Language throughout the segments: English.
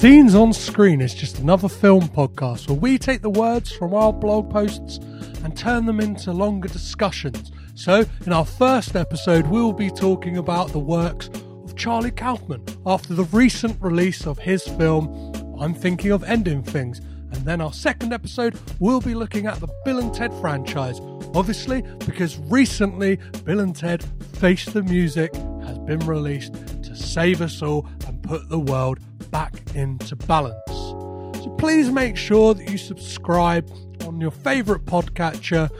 Scenes on Screen is just another film podcast where we take the words from our blog posts and turn them into longer discussions. So, in our first episode, we'll be talking about the works of Charlie Kaufman after the recent release of his film, I'm Thinking of Ending Things. And then our second episode, we'll be looking at the Bill and Ted franchise. Obviously, because recently Bill and Ted Face the Music has been released to save us all and put the world back into balance. So please make sure that you subscribe on your favourite podcatcher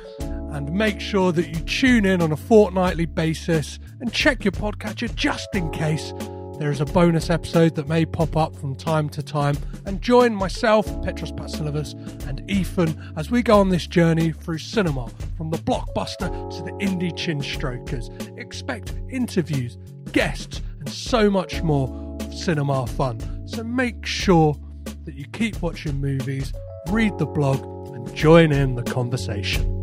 and make sure that you tune in on a fortnightly basis and check your podcatcher just in case there is a bonus episode that may pop up from time to time. And join myself, Petros Patsilivas, and Ethan as we go on this journey through cinema from the blockbuster to the indie chin strokers. Expect interviews, guests, and so much more of cinema fun. So make sure that you keep watching movies, read the blog, and join in the conversation.